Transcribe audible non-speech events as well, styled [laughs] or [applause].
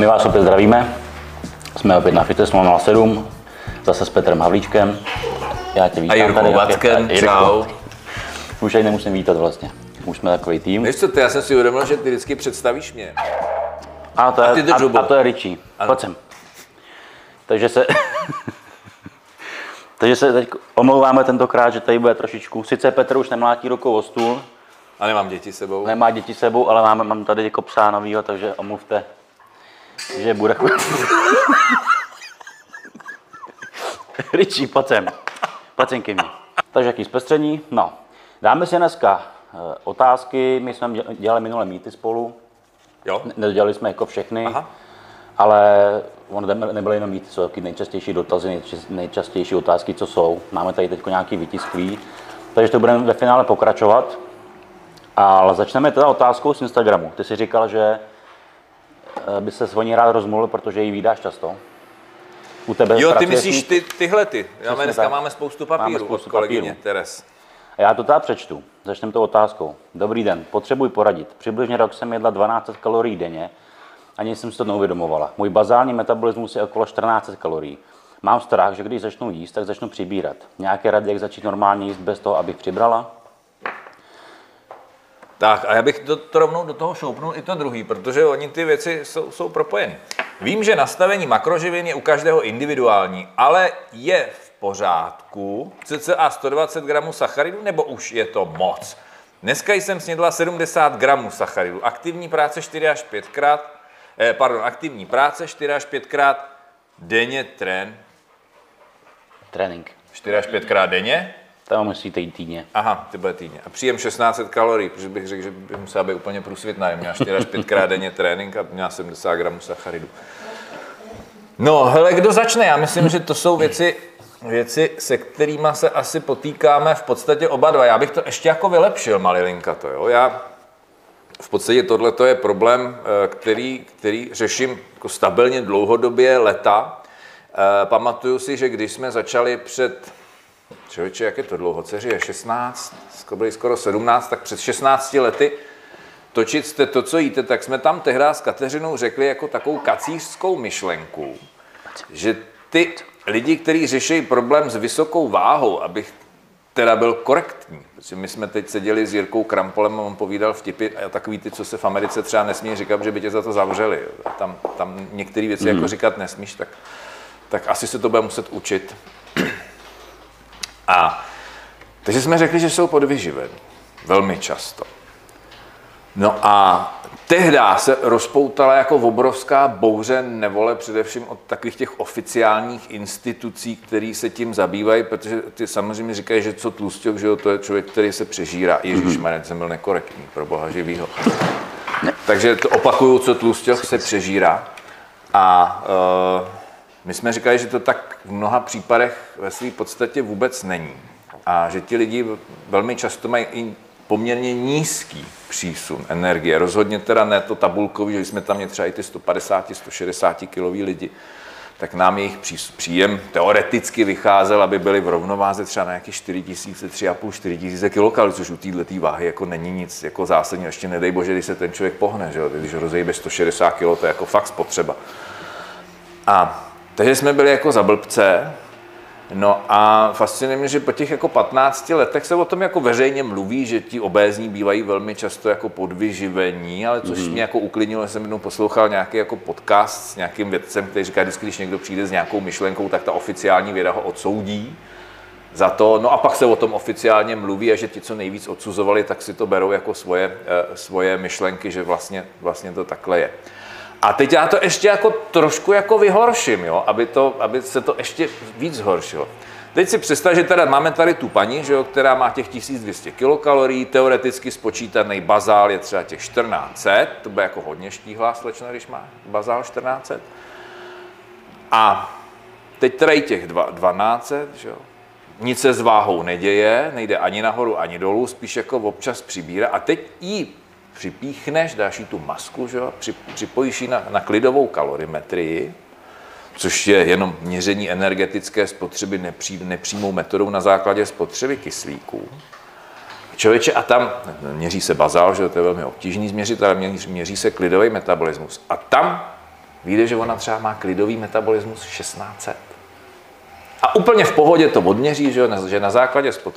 My vás opět zdravíme. Jsme opět na Fitness 007, zase s Petrem Havlíčkem. Já tě vítám A Jirkou tady. Vackem, čau. Už ani nemusím vítat vlastně. Už jsme takový tým. Víš co, ty, já jsem si uvědomil, že ty vždycky představíš mě. A to je, a ty drž a, a to je Richie. Pojď sem. Takže se... [laughs] Takže se teď omlouváme tentokrát, že tady bude trošičku. Sice Petr už nemlátí rukou o stůl, A nemám děti sebou. nemá děti sebou, ale mám, mám tady jako psa novýho, takže omluvte, že bude [laughs] sem. Pojď sem ke mně. Takže jaký zpestření? No, dáme si dneska eh, otázky. My jsme děl- dělali minule mýty spolu. Jo? Nedělali jsme jako všechny, Aha. ale on ne- nebyly jenom mýty, jsou taky nejčastější dotazy, nejčas- nejčastější otázky, co jsou. Máme tady teď nějaký vytisklý, takže to budeme ve finále pokračovat. Ale začneme teda otázkou z Instagramu. Ty jsi říkal, že by se s ní rád rozmluvil, protože ji vydáš často. U tebe Jo, ty myslíš ty, tyhle ty. Já dneska tak. máme spoustu Máme papíru spoustu od kolegyně papíru. Teres. A já to teda přečtu. Začneme tou otázkou. Dobrý den, potřebuji poradit. Přibližně rok jsem jedla 1200 kalorií denně, ani jsem si to neuvědomovala. Můj bazální metabolismus je okolo 1400 kalorií. Mám strach, že když začnu jíst, tak začnu přibírat. Nějaké rady, jak začít normálně jíst bez toho, abych přibrala? Tak a já bych to, to rovnou do toho šoupnul i to druhý, protože oni ty věci jsou, jsou propojeny. Vím, že nastavení makroživin je u každého individuální, ale je v pořádku cca 120 gramů sacharidů, nebo už je to moc? Dneska jsem snědla 70 gramů sacharidů. Aktivní práce 4 až 5 krát, eh, pardon, aktivní práce 4 až 5 krát denně trén. Trénink. 4 až 5 krát denně? To musíte jít týdně. Aha, ty bude týdně. A příjem 1600 kalorií, protože bych řekl, že by musela být úplně průsvitná. Měla 4 až 5 krát denně trénink a měla 70 gramů sacharidů. No, hele, kdo začne? Já myslím, že to jsou věci, věci, se kterými se asi potýkáme v podstatě oba dva. Já bych to ještě jako vylepšil, malilinka to, jo. Já v podstatě tohle je problém, eh, který, který řeším jako stabilně dlouhodobě leta. Eh, Pamatuju si, že když jsme začali před Člověče, jak je to dlouho? Dceři je 16, skoro byli skoro 17, tak před 16 lety točit jste to, co jíte, tak jsme tam tehdy s Kateřinou řekli jako takovou kacířskou myšlenku, že ty lidi, kteří řeší problém s vysokou váhou, abych teda byl korektní, protože my jsme teď seděli s Jirkou Krampolem a on povídal vtipy a takový ty, co se v Americe třeba nesmí říkat, že by tě za to zavřeli. tam, tam některé věci jako říkat nesmíš, tak, tak asi se to bude muset učit. A takže jsme řekli, že jsou podvyživení. Velmi často. No a tehdy se rozpoutala jako obrovská bouře nevole především od takových těch oficiálních institucí, které se tím zabývají, protože ty samozřejmě říkají, že co tlustěk, že jo, to je člověk, který se přežírá. Ježíš mm jsem byl nekorektní, pro boha živýho. Takže to opakuju, co tlustěk se přežírá. A uh, my jsme říkali, že to tak v mnoha případech ve své podstatě vůbec není. A že ti lidi velmi často mají i poměrně nízký přísun energie. Rozhodně teda ne to tabulkový, že jsme tam měli třeba i ty 150, 160 kilový lidi, tak nám jejich příjem teoreticky vycházel, aby byli v rovnováze třeba na nějaké 4 tisíce, 3,5, 4 tisíce kilokalorií, což u této váhy jako není nic jako zásadního. Ještě nedej bože, když se ten člověk pohne, že když rozejbe 160 kg, to je jako fakt spotřeba. A takže jsme byli jako za blbce, No a fascinuje mě, že po těch jako 15 letech se o tom jako veřejně mluví, že ti obézní bývají velmi často jako podvyživení, ale což mm. mě jako uklidnilo, že jsem jednou poslouchal nějaký jako podcast s nějakým vědcem, který říká, vždycky, když někdo přijde s nějakou myšlenkou, tak ta oficiální věda ho odsoudí za to. No a pak se o tom oficiálně mluví a že ti, co nejvíc odsuzovali, tak si to berou jako svoje, eh, svoje myšlenky, že vlastně, vlastně to takhle je. A teď já to ještě jako trošku jako vyhorším, jo, aby, to, aby se to ještě víc zhoršilo. Teď si představ, že teda máme tady tu paní, že jo, která má těch 1200 kilokalorií, teoreticky spočítaný bazál je třeba těch 1400, to bude jako hodně štíhlá slečna, když má bazál 1400. A teď teda i těch dva- 1200, že jo, nic se s váhou neděje, nejde ani nahoru, ani dolů, spíš jako občas přibírá. A teď jí připíchneš, dáš jí tu masku, že jo, při- připojíš ji na, na klidovou kalorimetrii, což je jenom měření energetické spotřeby nepří, nepřímou metodou na základě spotřeby kyslíků. Člověče, a tam měří se bazál, že to je velmi obtížný změřit, ale měří, měří se klidový metabolismus. A tam vyjde, že ona třeba má klidový metabolismus 1600. A úplně v pohodě to odměří, že, že na základě spotřeby